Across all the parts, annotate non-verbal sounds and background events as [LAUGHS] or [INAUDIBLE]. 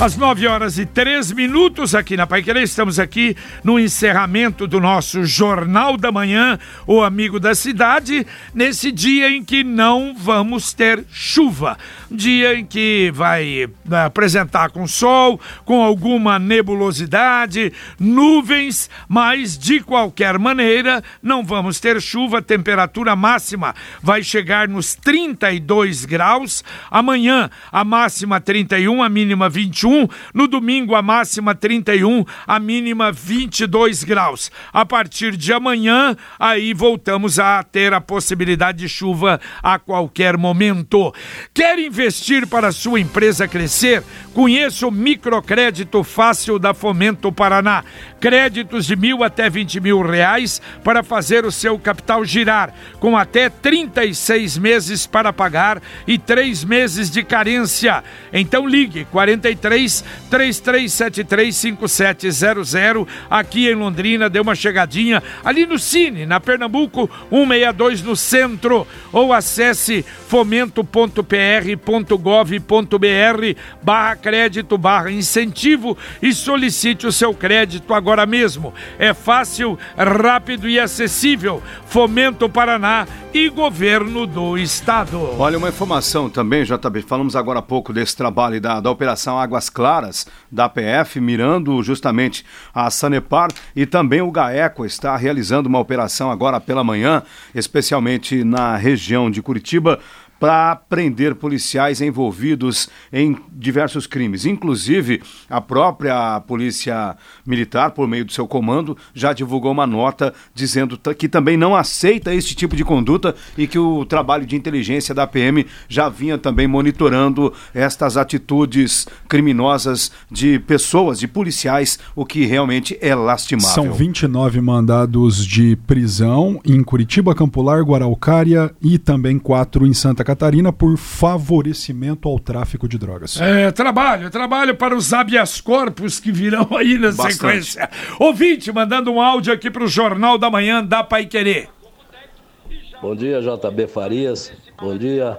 Às 9 horas e 3 minutos aqui na Paiquerê, estamos aqui no encerramento do nosso Jornal da Manhã, o Amigo da Cidade, nesse dia em que não vamos ter chuva. Dia em que vai né, apresentar com sol, com alguma nebulosidade, nuvens, mas de qualquer maneira não vamos ter chuva. Temperatura máxima vai chegar nos 32 graus. Amanhã a máxima 31, a mínima 21. 21. No domingo, a máxima 31, a mínima 22 graus. A partir de amanhã, aí voltamos a ter a possibilidade de chuva a qualquer momento. Quer investir para sua empresa crescer? Conheça o microcrédito fácil da Fomento Paraná. Créditos de mil até 20 mil reais para fazer o seu capital girar, com até 36 meses para pagar e três meses de carência. Então ligue 43 3373 5700 aqui em Londrina, dê uma chegadinha ali no Cine, na Pernambuco 162 no centro, ou acesse fomento.pr.gov.br barra crédito barra incentivo e solicite o seu crédito agora mesmo. É fácil, rápido e acessível. Fomento Paraná e Governo do Estado. Olha, uma informação também, JB, falamos agora há pouco desse trabalho da, da Operação Águas Claras, da PF, mirando justamente a Sanepar. E também o GAECO está realizando uma operação agora pela manhã, especialmente na região de Curitiba, para prender policiais envolvidos em diversos crimes. Inclusive, a própria Polícia Militar, por meio do seu comando, já divulgou uma nota dizendo que também não aceita esse tipo de conduta e que o trabalho de inteligência da PM já vinha também monitorando estas atitudes criminosas de pessoas, de policiais, o que realmente é lastimável. São 29 mandados de prisão em Curitiba, Campo Largo, Araucária e também quatro em Santa Catarina por favorecimento ao tráfico de drogas. É, trabalho, trabalho para os habeas corpus que virão aí na Bastante. sequência. Ouvinte, mandando um áudio aqui para o Jornal da Manhã da Pai Querer. Bom dia, JB Farias. Bom dia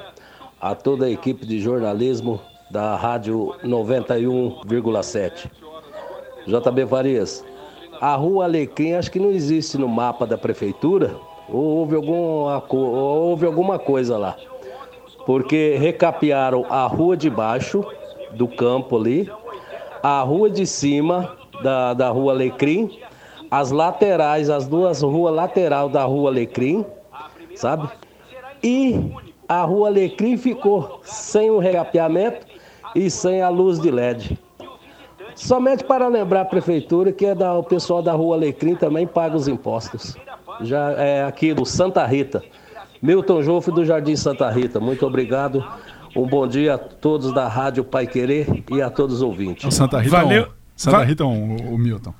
a toda a equipe de jornalismo da Rádio 91,7. JB Farias, a Rua Alecrim acho que não existe no mapa da prefeitura. Ou houve alguma, houve alguma coisa lá porque recapearam a rua de baixo do campo ali, a rua de cima da, da rua Alecrim, as laterais, as duas ruas lateral da rua Alecrim, sabe? E a rua Alecrim ficou sem o recapeamento e sem a luz de LED. Somente para lembrar a prefeitura que é da, o pessoal da rua Alecrim também paga os impostos. Já é aqui do Santa Rita. Milton Joffre do Jardim Santa Rita, muito obrigado. Um bom dia a todos da Rádio Pai Querer e a todos os ouvintes. Santa Rita, Valeu. Um, Santa Rita, um, o Milton.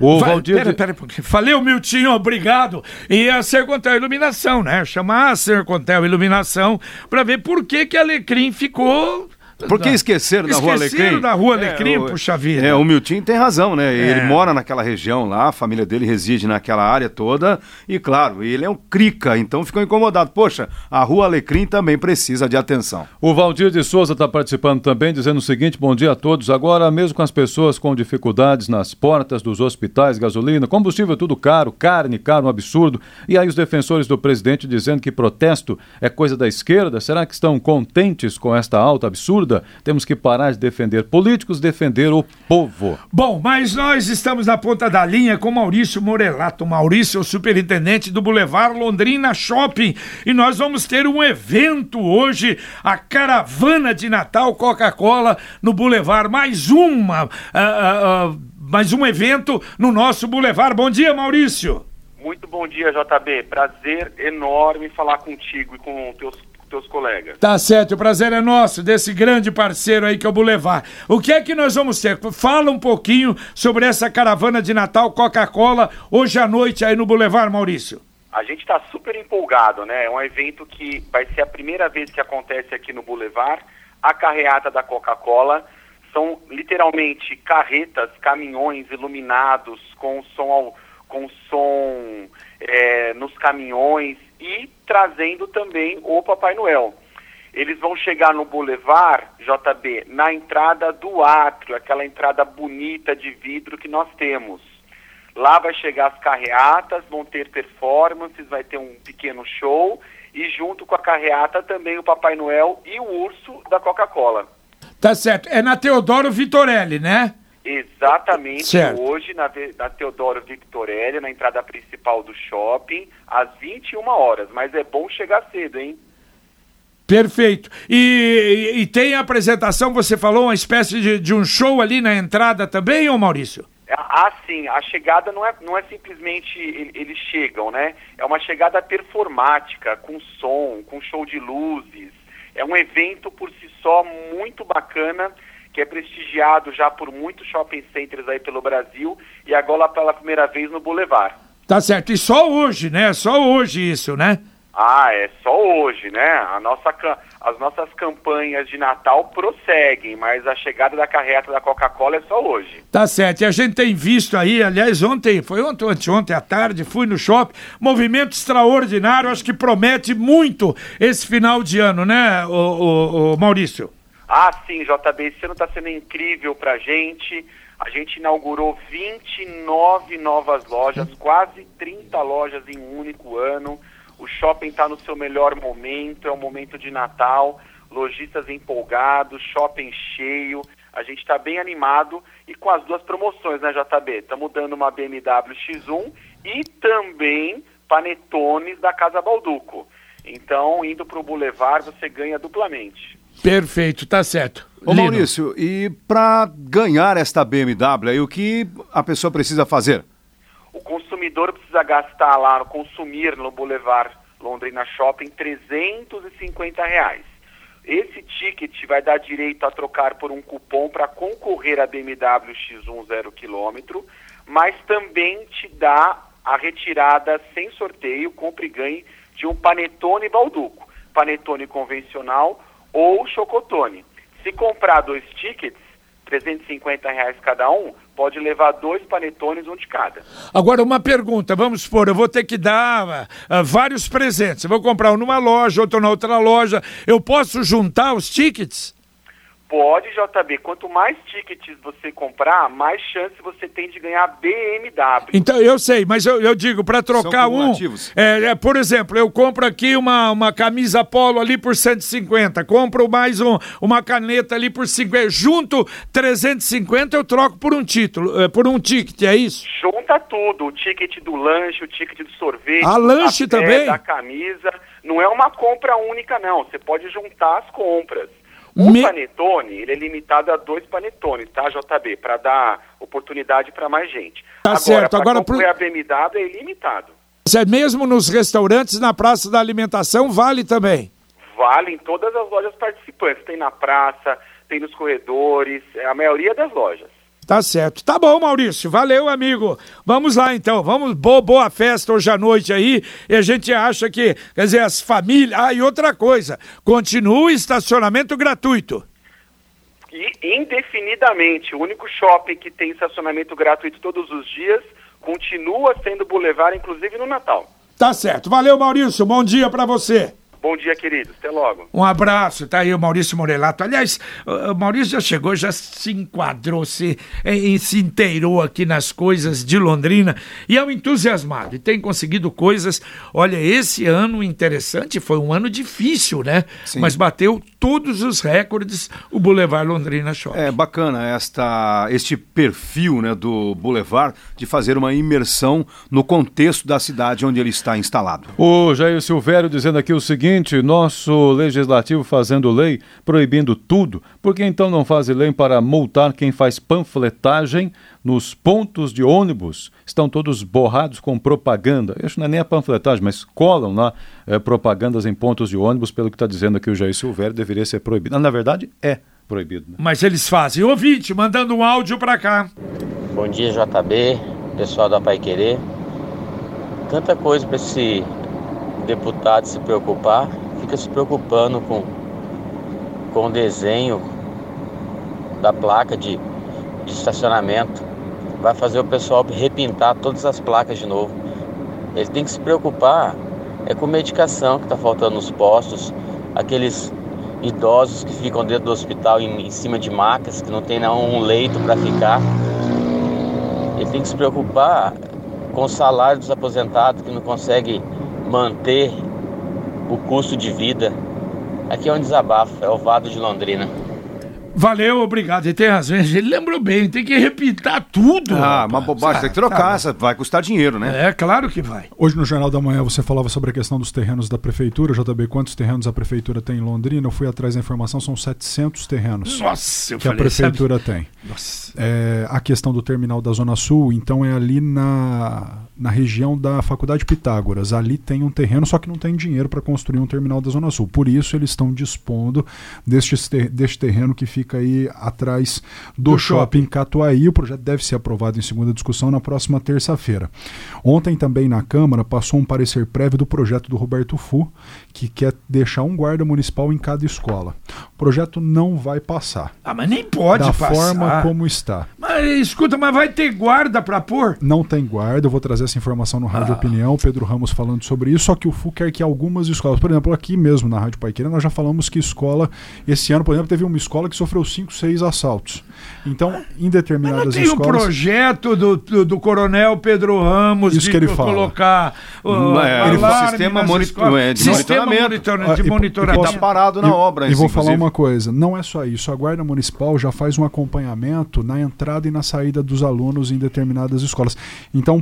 O Vai, Valdir... Pera, pera, porque falei Miltinho, obrigado. E a Sercontel Iluminação, né? Chamar a Sercontel Iluminação para ver por que que a Alecrim ficou por que esqueceram da Rua Alecrim? Esqueceram da Rua Alecrim, é, puxa vida. É, o Miltinho tem razão, né? É. Ele mora naquela região lá, a família dele reside naquela área toda, e claro, ele é um crica, então ficou incomodado. Poxa, a Rua Alecrim também precisa de atenção. O Valdir de Souza está participando também, dizendo o seguinte: bom dia a todos. Agora, mesmo com as pessoas com dificuldades nas portas dos hospitais, gasolina, combustível tudo caro, carne caro, um absurdo. E aí os defensores do presidente dizendo que protesto é coisa da esquerda, será que estão contentes com esta alta absurda? Ajuda. Temos que parar de defender políticos, defender o povo. Bom, mas nós estamos na ponta da linha com Maurício Morelato. Maurício é o superintendente do Boulevard Londrina Shopping. E nós vamos ter um evento hoje, a caravana de Natal Coca-Cola no Boulevard. Mais uma, uh, uh, uh, mais um evento no nosso Boulevard. Bom dia, Maurício. Muito bom dia, JB. Prazer enorme falar contigo e com teus teus colegas. Tá certo, o prazer é nosso, desse grande parceiro aí que é o Boulevard. O que é que nós vamos ter? Fala um pouquinho sobre essa caravana de Natal Coca-Cola hoje à noite aí no Boulevard, Maurício. A gente está super empolgado, né? É um evento que vai ser a primeira vez que acontece aqui no Boulevard, a carreata da Coca-Cola. São literalmente carretas, caminhões iluminados com som, com som é, nos caminhões e trazendo também o Papai Noel. Eles vão chegar no Boulevard, JB, na entrada do átrio, aquela entrada bonita de vidro que nós temos. Lá vai chegar as carreatas, vão ter performances, vai ter um pequeno show e junto com a carreata também o Papai Noel e o urso da Coca-Cola. Tá certo. É na Teodoro Vitorelli, né? Exatamente, Certo. hoje na, na Teodoro Victorelli, na entrada principal do shopping, às 21 horas. Mas é bom chegar cedo, hein? Perfeito. E, e- e tem a apresentação, você falou, uma espécie de, de um show ali na entrada também, ô Maurício? Ah, sim, a chegada não é, não é simplesmente ele- eles chegam, né? É uma chegada performática, com som, com show de luzes. É um evento por si só muito bacana, que é prestigiado já por muitos shopping centers aí pelo Brasil e agora pela primeira vez no Boulevard. Tá certo. E só hoje, né? Só hoje isso, né? Ah, é só hoje, né? A nossa, as nossas campanhas de Natal prosseguem, mas a chegada da carreta da Coca-Cola é só hoje. Tá certo. E a gente tem visto aí, aliás, ontem, foi ontem, ou anteontem à tarde, fui no shopping, movimento extraordinário, acho que promete muito esse final de ano, né, ô, ô, ô, Maurício? Ah, sim, JB, esse ano está sendo incrível pra gente. A gente inaugurou 29 novas lojas, quase 30 lojas em um único ano. O shopping está no seu melhor momento, é um momento de Natal, lojistas empolgados, shopping cheio. A gente está bem animado e com as duas promoções, né, JB? Estamos dando uma BMW X1 e também panetones da Casa Balduco. Então, indo para o Boulevard, você ganha duplamente. Perfeito, tá certo. Ô Lino. Maurício, e para ganhar esta BMW, aí, o que a pessoa precisa fazer? O consumidor precisa gastar lá, consumir no Boulevard Londrina Shopping 350 reais. Esse ticket vai dar direito a trocar por um cupom para concorrer a BMW X1 0 km, mas também te dá a retirada sem sorteio, compre e ganhe, de um panetone balduco, panetone convencional ou chocotone. Se comprar dois tickets, 350 reais cada um, pode levar dois panetones, um de cada. Agora, uma pergunta, vamos supor, eu vou ter que dar ah, vários presentes. Eu vou comprar um numa loja, outro na outra loja. Eu posso juntar os tickets? Pode, JB. Quanto mais tickets você comprar, mais chance você tem de ganhar BMW. Então, eu sei, mas eu, eu digo, para trocar um. É, é, por exemplo, eu compro aqui uma, uma camisa polo ali por 150, compro mais um, uma caneta ali por 50. Junto 350, eu troco por um título, é, por um ticket, é isso? Junta tudo, o ticket do lanche, o ticket do sorvete, Ah, do lanche café, também? da camisa. Não é uma compra única, não. Você pode juntar as compras. O Me- panetone, ele é limitado a dois panetones, tá, JB? Para dar oportunidade para mais gente. Tá certo, pra agora pro- a BMW é ilimitado. É mesmo nos restaurantes, na praça da alimentação, vale também. Vale em todas as lojas participantes. Tem na praça, tem nos corredores, é a maioria das lojas. Tá certo. Tá bom, Maurício. Valeu, amigo. Vamos lá, então. Vamos, boa, boa festa hoje à noite aí. E a gente acha que, quer dizer, as famílias. Ah, e outra coisa. Continua o estacionamento gratuito. E indefinidamente, o único shopping que tem estacionamento gratuito todos os dias continua sendo Boulevard, inclusive no Natal. Tá certo. Valeu, Maurício. Bom dia pra você. Bom dia, queridos. Até logo. Um abraço, tá aí o Maurício Morelato. Aliás, o Maurício já chegou, já se enquadrou, se, eh, se inteirou aqui nas coisas de Londrina e é um entusiasmado e tem conseguido coisas. Olha, esse ano interessante, foi um ano difícil, né? Sim. Mas bateu todos os recordes o Boulevard Londrina Shopping. É bacana esta, este perfil né, do Boulevard de fazer uma imersão no contexto da cidade onde ele está instalado. O Jair Silvério dizendo aqui o seguinte: nosso legislativo fazendo lei proibindo tudo, por que então não faz lei para multar quem faz panfletagem nos pontos de ônibus? Estão todos borrados com propaganda. Isso não é nem a panfletagem, mas colam lá eh, propagandas em pontos de ônibus, pelo que está dizendo aqui o Jair Silvério, deveria ser proibido. Na verdade, é proibido. né? Mas eles fazem. Ouvinte, mandando um áudio pra cá. Bom dia, JB, pessoal da Pai Querer. Tanta coisa para esse deputado se preocupar, fica se preocupando com, com desenho da placa de, de estacionamento. Vai fazer o pessoal repintar todas as placas de novo. Ele tem que se preocupar é com medicação que está faltando nos postos, aqueles idosos que ficam dentro do hospital em, em cima de macas, que não tem um leito para ficar. Ele tem que se preocupar com o salário dos aposentados que não consegue manter o custo de vida. Aqui é um desabafo, é o Vado de Londrina. Valeu, obrigado. Ele tem razão. Ele lembrou bem, tem que repitar tudo. Ah, rapaz. uma bobagem. Tem que trocar, tá. vai custar dinheiro, né? É, claro que vai. Hoje no Jornal da Manhã você falava sobre a questão dos terrenos da prefeitura. JB, quantos terrenos a prefeitura tem em Londrina? Eu fui atrás da informação, são 700 terrenos. Nossa, eu que falei, a prefeitura sabe? tem. Nossa. É, a questão do terminal da Zona Sul, então é ali na na região da Faculdade Pitágoras. Ali tem um terreno, só que não tem dinheiro para construir um terminal da Zona Sul. Por isso eles estão dispondo deste, deste terreno que fica aí atrás do, do shopping, shopping Catuaí. O projeto deve ser aprovado em segunda discussão na próxima terça-feira. Ontem também na Câmara passou um parecer prévio do projeto do Roberto Fu, que quer deixar um guarda municipal em cada escola. O projeto não vai passar. Ah, mas nem pode da passar. Da forma como está. Mas escuta, mas vai ter guarda para pôr? Não tem guarda, eu vou trazer essa informação no Rádio ah. Opinião, Pedro Ramos falando sobre isso, só que o FU quer que algumas escolas, por exemplo, aqui mesmo na Rádio Paiqueira, nós já falamos que escola, esse ano, por exemplo, teve uma escola que sofreu 5, 6 assaltos. Então, em determinadas Mas não tem escolas... um projeto do, do, do, coronel Pedro Ramos isso de que ele fala. colocar uh, é, ele fala, sistema monitor, é, de sistema monitoramento. Monitor, de monitoramento. Está parado na e, obra. E vou falar uma coisa, não é só isso, a Guarda Municipal já faz um acompanhamento na entrada e na saída dos alunos em determinadas escolas. Então,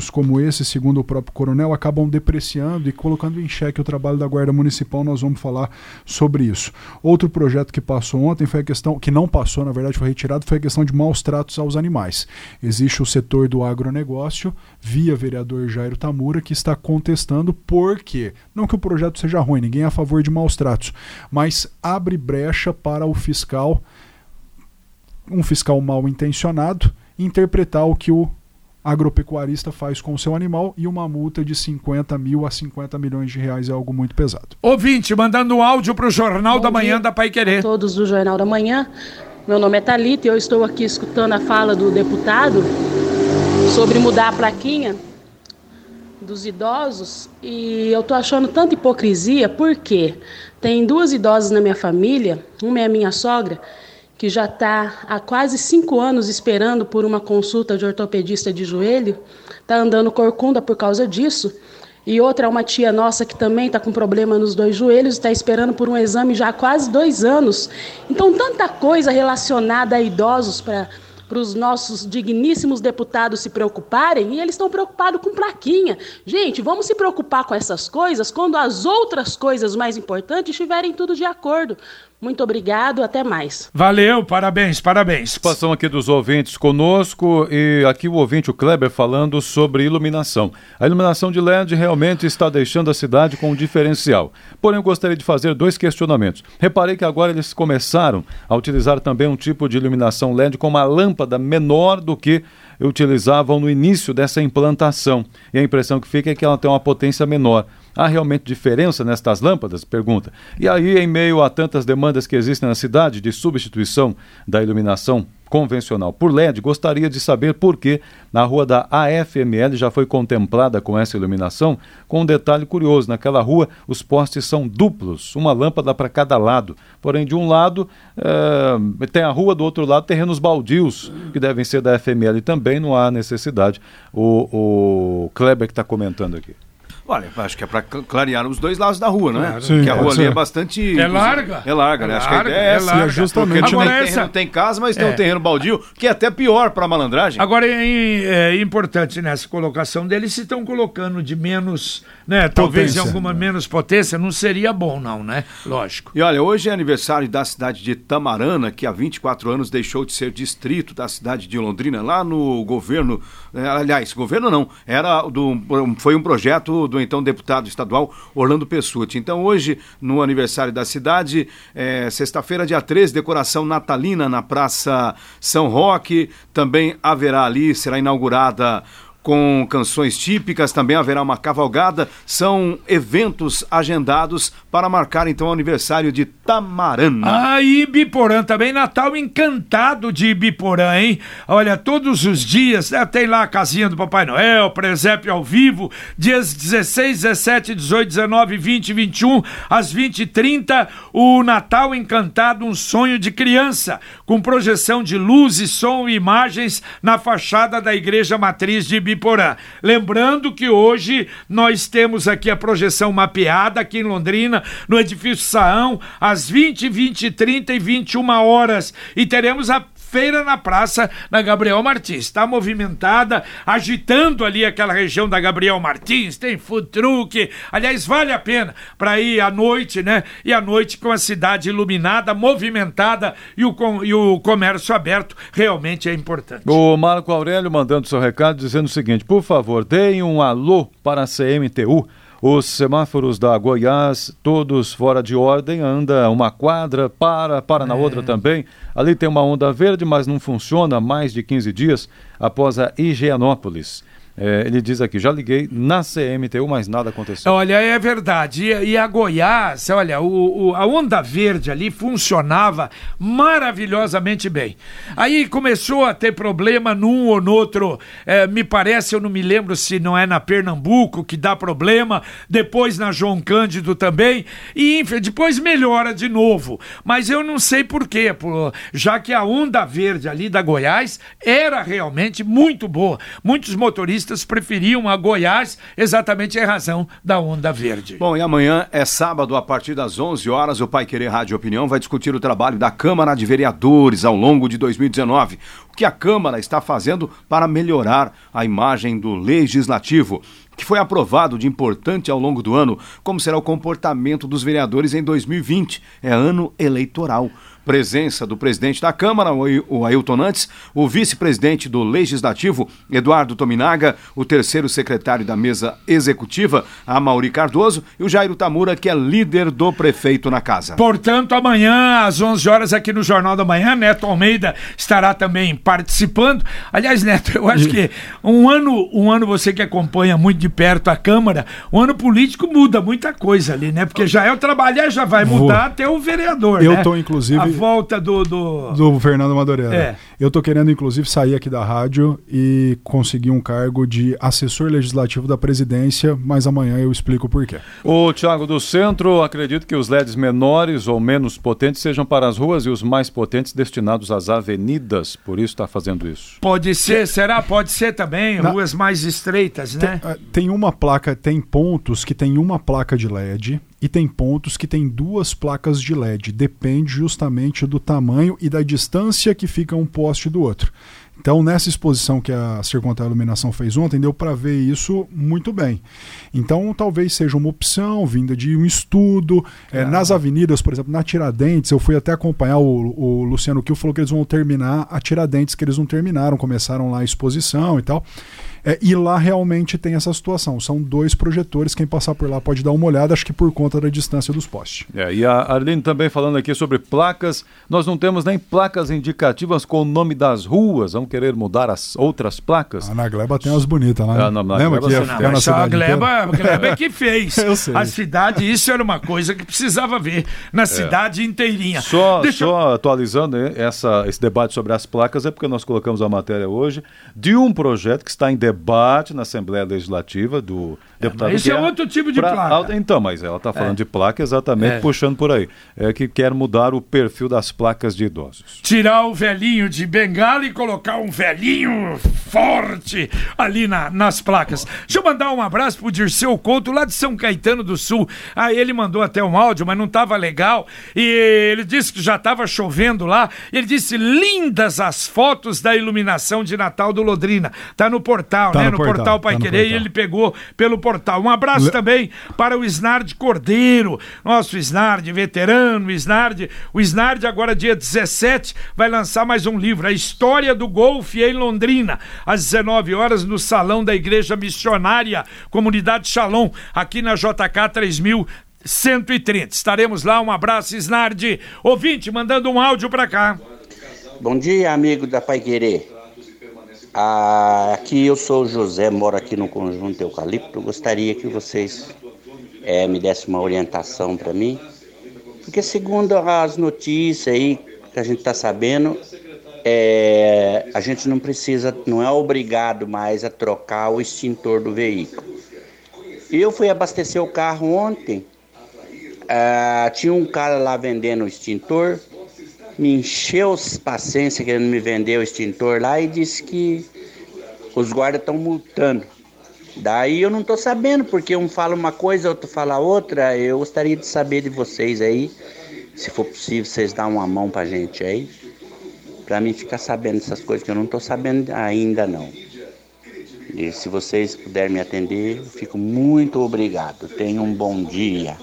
projetos como esse, segundo o próprio coronel, acabam depreciando e colocando em xeque o trabalho da Guarda Municipal. Nós vamos falar sobre isso. Outro projeto que passou ontem foi a questão, que não passou, na verdade, foi retirado, foi a questão de maus tratos aos animais. Existe o setor do agronegócio, via vereador Jairo Tamura, que está contestando por quê? Não que o projeto seja ruim, ninguém é a favor de maus tratos, mas abre brecha para o fiscal, um fiscal mal intencionado, interpretar o que o agropecuarista faz com o seu animal e uma multa de 50 mil a 50 milhões de reais é algo muito pesado. Ouvinte, mandando um áudio para o Jornal Bom da Manhã da Pai Querer. Todos do Jornal da Manhã. Meu nome é Thalita e eu estou aqui escutando a fala do deputado sobre mudar a plaquinha dos idosos e eu tô achando tanta hipocrisia porque tem duas idosas na minha família, uma é a minha sogra que já está há quase cinco anos esperando por uma consulta de ortopedista de joelho, está andando corcunda por causa disso. E outra é uma tia nossa que também está com problema nos dois joelhos, está esperando por um exame já há quase dois anos. Então, tanta coisa relacionada a idosos para para os nossos digníssimos deputados se preocuparem e eles estão preocupados com plaquinha. Gente, vamos se preocupar com essas coisas quando as outras coisas mais importantes estiverem tudo de acordo. Muito obrigado, até mais. Valeu, parabéns, parabéns. Participação aqui dos ouvintes conosco e aqui o ouvinte, o Kleber, falando sobre iluminação. A iluminação de LED realmente está deixando a cidade com um diferencial. Porém, eu gostaria de fazer dois questionamentos. Reparei que agora eles começaram a utilizar também um tipo de iluminação LED com uma lâmpada menor do que utilizavam no início dessa implantação. E a impressão que fica é que ela tem uma potência menor. Há realmente diferença nestas lâmpadas? Pergunta. E aí, em meio a tantas demandas que existem na cidade de substituição da iluminação convencional por LED, gostaria de saber por que na rua da AFML já foi contemplada com essa iluminação, com um detalhe curioso, naquela rua os postes são duplos, uma lâmpada para cada lado, porém de um lado é, tem a rua, do outro lado terrenos baldios, que devem ser da FML também, não há necessidade. O, o Kleber que está comentando aqui. Olha, acho que é para clarear os dois lados da rua, né? Claro. Sim, Porque a rua ali é bastante. É larga. É larga, né? É acho que a ideia é, essa. É justamente. Porque Agora, tem, essa... tem casa, mas tem um é. terreno baldio, que é até pior para malandragem. Agora é, é, importante nessa colocação deles se estão colocando de menos, né? Talvez potência, alguma menos potência, não seria bom, não, né? Lógico. E olha, hoje é aniversário da cidade de Tamarana, que há 24 anos deixou de ser distrito da cidade de Londrina, lá no governo. É, aliás, governo não, era do, foi um projeto do então deputado estadual Orlando Pessuti. Então, hoje, no aniversário da cidade, é, sexta-feira, dia 13, decoração natalina na Praça São Roque. Também haverá ali, será inaugurada com canções típicas, também haverá uma cavalgada. São eventos agendados para marcar então o aniversário de Tamarana. Aí, Biporã também, Natal encantado de Biporã, hein? Olha, todos os dias, né, tem lá a casinha do Papai Noel, presépio ao vivo, dias 16, 17, 18, 19, 20, 21, às 20 e 30, o Natal encantado, um sonho de criança, com projeção de luzes, som e imagens na fachada da Igreja Matriz de Biporã. Lembrando que hoje nós temos aqui a projeção mapeada aqui em Londrina, no edifício Saão, às 20, 20, 30 e 21 horas. E teremos a feira na praça na Gabriel Martins. Está movimentada, agitando ali aquela região da Gabriel Martins, tem food truck. Aliás, vale a pena para ir à noite, né? E à noite com a cidade iluminada, movimentada e o, com, e o comércio aberto realmente é importante. O Marco Aurélio mandando seu recado dizendo o seguinte: por favor, deem um alô para a CMTU os semáforos da Goiás, todos fora de ordem, anda uma quadra, para, para na é. outra também. Ali tem uma onda verde, mas não funciona há mais de 15 dias após a Higienópolis. É, ele diz aqui, já liguei na CMTU, mas nada aconteceu. Olha, é verdade. E, e a Goiás, olha, o, o, a onda verde ali funcionava maravilhosamente bem. Aí começou a ter problema num ou no outro, é, me parece, eu não me lembro se não é na Pernambuco que dá problema, depois na João Cândido também, e depois melhora de novo. Mas eu não sei porquê, por, já que a onda verde ali da Goiás era realmente muito boa. Muitos motoristas preferiam a Goiás exatamente em razão da onda verde. Bom, e amanhã é sábado, a partir das 11 horas, o Pai Querer Rádio Opinião vai discutir o trabalho da Câmara de Vereadores ao longo de 2019. O que a Câmara está fazendo para melhorar a imagem do Legislativo que foi aprovado de importante ao longo do ano, como será o comportamento dos vereadores em 2020. É ano eleitoral presença do presidente da Câmara, o Ailton Nantes, o vice-presidente do Legislativo, Eduardo Tominaga, o terceiro secretário da mesa executiva, a Mauri Cardoso, e o Jairo Tamura, que é líder do prefeito na casa. Portanto, amanhã, às 11 horas, aqui no Jornal da Manhã, Neto Almeida estará também participando. Aliás, Neto, eu acho que um ano, um ano você que acompanha muito de perto a Câmara, o ano político muda muita coisa ali, né? Porque já é o trabalhar, já vai mudar Vou. até o vereador, Eu né? tô, inclusive... Volta do, do... do Fernando Madureira. É. Eu tô querendo, inclusive, sair aqui da rádio e conseguir um cargo de assessor legislativo da presidência, mas amanhã eu explico por quê. O Tiago do Centro acredita que os LEDs menores ou menos potentes sejam para as ruas e os mais potentes destinados às avenidas, por isso está fazendo isso. Pode ser, será? Pode ser também, Na... ruas mais estreitas, né? Tem, eh, tem uma placa, tem pontos que tem uma placa de LED e tem pontos que tem duas placas de LED. Depende justamente do tamanho e da distância que fica um poste do outro. Então, nessa exposição que a Circontar Iluminação fez ontem, deu para ver isso muito bem. Então, talvez seja uma opção vinda de um estudo. É, nas avenidas, por exemplo, na Tiradentes, eu fui até acompanhar o, o Luciano Kiel, falou que eles vão terminar a Tiradentes, que eles não terminaram, começaram lá a exposição e tal. É, e lá realmente tem essa situação. São dois projetores, quem passar por lá pode dar uma olhada, acho que por conta da distância dos postes. É, e a Arlene também falando aqui sobre placas. Nós não temos nem placas indicativas com o nome das ruas. Vamos querer mudar as outras placas? Ah, na Gleba tem umas bonitas lá. Né? Ah, na Lembra Gleba, que ia na cidade a Gleba, a Gleba é que fez. [LAUGHS] Eu sei. A cidade, isso era uma coisa que precisava ver na é. cidade inteirinha. Só, Deixa... só atualizando essa, esse debate sobre as placas, é porque nós colocamos a matéria hoje de um projeto que está em debate debate na Assembleia Legislativa do deputado. Esse é outro tipo de placa. Então, mas ela está falando é. de placa exatamente é. puxando por aí. É que quer mudar o perfil das placas de idosos. Tirar o velhinho de bengala e colocar um velhinho forte ali na, nas placas. Deixa eu mandar um abraço pro Dirceu Couto, lá de São Caetano do Sul. Aí ele mandou até um áudio, mas não estava legal. E ele disse que já estava chovendo lá. Ele disse: lindas as fotos da iluminação de Natal do Lodrina. Tá no portal, tá né? No, no portal, portal Pai tá Querer. E ele pegou pelo portal portal. Um abraço Le... também para o Snard Cordeiro, nosso Snard, veterano, Snard. O Snard, agora dia 17, vai lançar mais um livro, A História do Golfe em Londrina, às 19 horas, no Salão da Igreja Missionária, Comunidade Shalom, aqui na JK 3000. 130. Estaremos lá. Um abraço, Snard. Ouvinte, mandando um áudio para cá. Bom dia, amigo da Pai Querer. Ah, aqui eu sou o José, moro aqui no Conjunto Eucalipto. Gostaria que vocês eh, me dessem uma orientação para mim. Porque segundo as notícias aí que a gente está sabendo, é, a gente não precisa, não é obrigado mais a trocar o extintor do veículo. Eu fui abastecer o carro ontem, ah, tinha um cara lá vendendo o extintor, me encheu paciência querendo me vender o extintor lá e disse que os guardas estão multando. Daí eu não tô sabendo, porque um fala uma coisa, outro fala outra. Eu gostaria de saber de vocês aí, se for possível, vocês dar uma mão pra gente aí, pra mim ficar sabendo essas coisas que eu não tô sabendo ainda não. E se vocês puderem me atender, eu fico muito obrigado. Tenham um bom dia.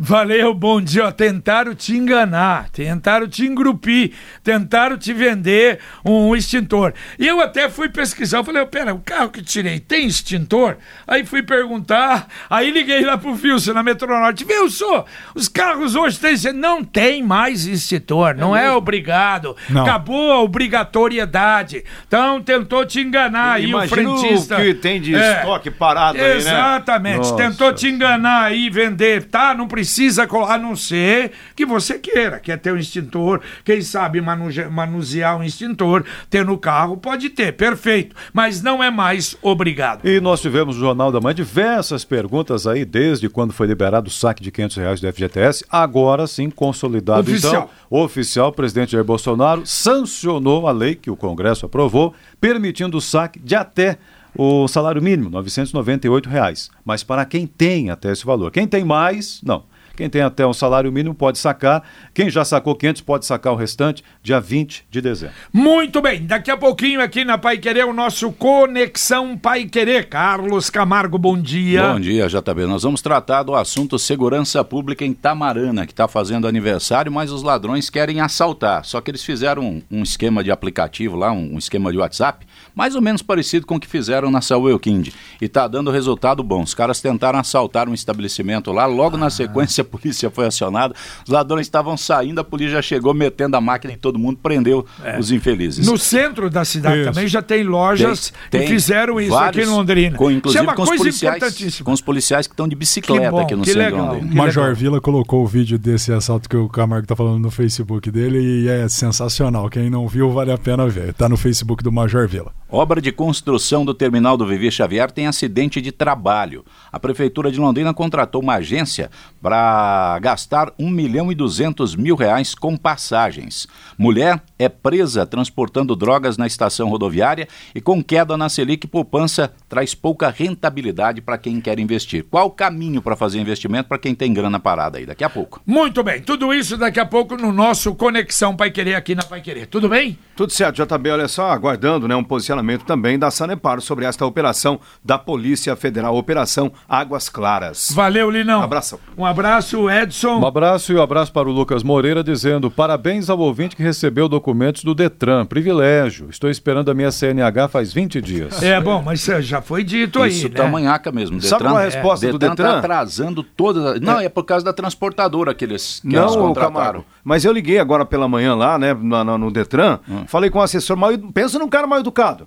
Valeu, bom dia. Tentaram te enganar, tentaram te engrupir, tentaram te vender um extintor. E eu até fui pesquisar, eu falei, pera, o carro que tirei tem extintor? Aí fui perguntar, aí liguei lá pro Wilson na Metronorte. Wilson, os carros hoje têm Não tem mais extintor, não é, obrigado. Não. Acabou a obrigatoriedade. Então tentou te enganar aí o Imagina o frentista. que tem de É. estoque parado aí, né? Exatamente. Tentou te enganar aí, vender, tá? Não precisa, colo- a não ser que você queira, quer ter um extintor, quem sabe manusear um extintor, ter no carro, pode ter, perfeito. Mas não é mais obrigado. E nós tivemos no Jornal da Manhã diversas perguntas aí, desde quando foi liberado o saque de 500 reais do FGTS, agora sim consolidado. Oficial. Então, oficial, o presidente Jair Bolsonaro sancionou a lei que o Congresso aprovou, permitindo o saque de até o salário mínimo, 998 reais. Mas para quem tem até esse valor. Quem tem mais, não. Quem tem até um salário mínimo pode sacar. Quem já sacou 500 pode sacar o restante dia 20 de dezembro. Muito bem, daqui a pouquinho aqui na Pai Querer, o nosso Conexão Pai Querer. Carlos Camargo, bom dia. Bom dia, JB. Nós vamos tratar do assunto segurança pública em Tamarana, que está fazendo aniversário, mas os ladrões querem assaltar. Só que eles fizeram um, um esquema de aplicativo lá, um, um esquema de WhatsApp, mais ou menos parecido com o que fizeram na Saúl Kind. E está dando resultado bom. Os caras tentaram assaltar um estabelecimento lá, logo na sequência polícia foi acionada. Os ladrões estavam saindo, a polícia já chegou metendo a máquina em todo mundo, prendeu os infelizes. No centro da cidade Isso. também já tem lojas Tem- que tem fizeram isso vários, aqui em Londrina. Com, inclusive isso é uma com os coisa policiais, com os policiais que estão de bicicleta Que bom, aqui no que centro de legal. Londrina. O Major Vila colocou o vídeo desse assalto que o Camargo tá falando no Facebook dele e é sensacional. Quem não viu, vale a pena ver. Tá no Facebook do Major Vila. Obra de construção do terminal do Vivi Xavier tem acidente de trabalho. A Prefeitura de Londrina contratou uma agência para gastar 1 milhão e 200 mil reais com passagens. Mulher é presa transportando drogas na estação rodoviária e com queda na Selic, poupança traz pouca rentabilidade para quem quer investir. Qual o caminho para fazer investimento para quem tem grana parada aí? Daqui a pouco. Muito bem, tudo isso daqui a pouco no nosso Conexão Pai Querer aqui na Pai Querer. Tudo bem? Tudo certo, JB, olha só, aguardando né, um posicionamento também da Sanepar sobre esta operação da Polícia Federal, Operação Águas Claras. Valeu, Linão. Um abração. Um abraço, Edson. Um abraço e um abraço para o Lucas Moreira dizendo: parabéns ao ouvinte que recebeu documentos do Detran. Privilégio. Estou esperando a minha CNH faz 20 dias. É bom, mas já foi dito aí, Isso né? tá manhaca mesmo. Sabe qual é a resposta do Detran? Detran? tá atrasando todas. as- Não, é por causa da transportadora que eles, que Não, contrataram. Mas eu liguei agora pela manhã lá, né, na- no Detran, Hum. falei com o assessor mal, pensa num cara mal educado.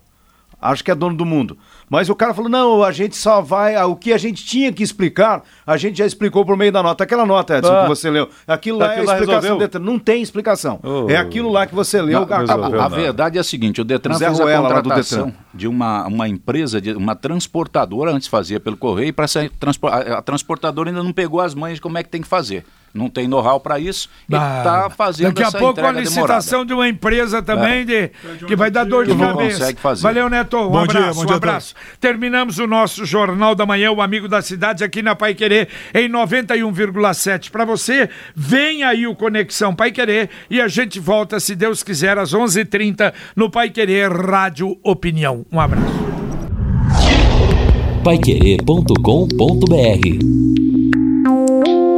Acho que é dono do mundo. Mas o cara falou: não, a gente só vai. ah, O que a gente tinha que explicar, a gente já explicou por meio da nota. Aquela nota, Edson, Ah. que você leu. Aquilo lá Aquilo é a explicação resolveu? do Detran. Não tem explicação. Oh. É aquilo lá que você leu, Não, acabou. a, a verdade é a seguinte, o Detran Zé fez a Ruela, lá do contratação Detran. de uma, uma empresa, de uma transportadora, antes fazia pelo correio, e para a transportadora ainda não pegou as manhas de como é que tem que fazer. Não tem know-how para isso e está fazendo Daqui a essa pouco a licitação de uma empresa também de, que vai dar dor de cabeça. consegue fazer. Valeu, Neto. Um Bom dia, abraço, bom um dia abraço. Terminamos o nosso Jornal da Manhã, o Amigo da Cidade, aqui na Pai Querer, em 91,7 para você. Vem aí o Conexão Pai Querer e a gente volta, se Deus quiser, às 11h30 no Pai Querer Rádio Opinião. Um abraço. Paiquerê.com.br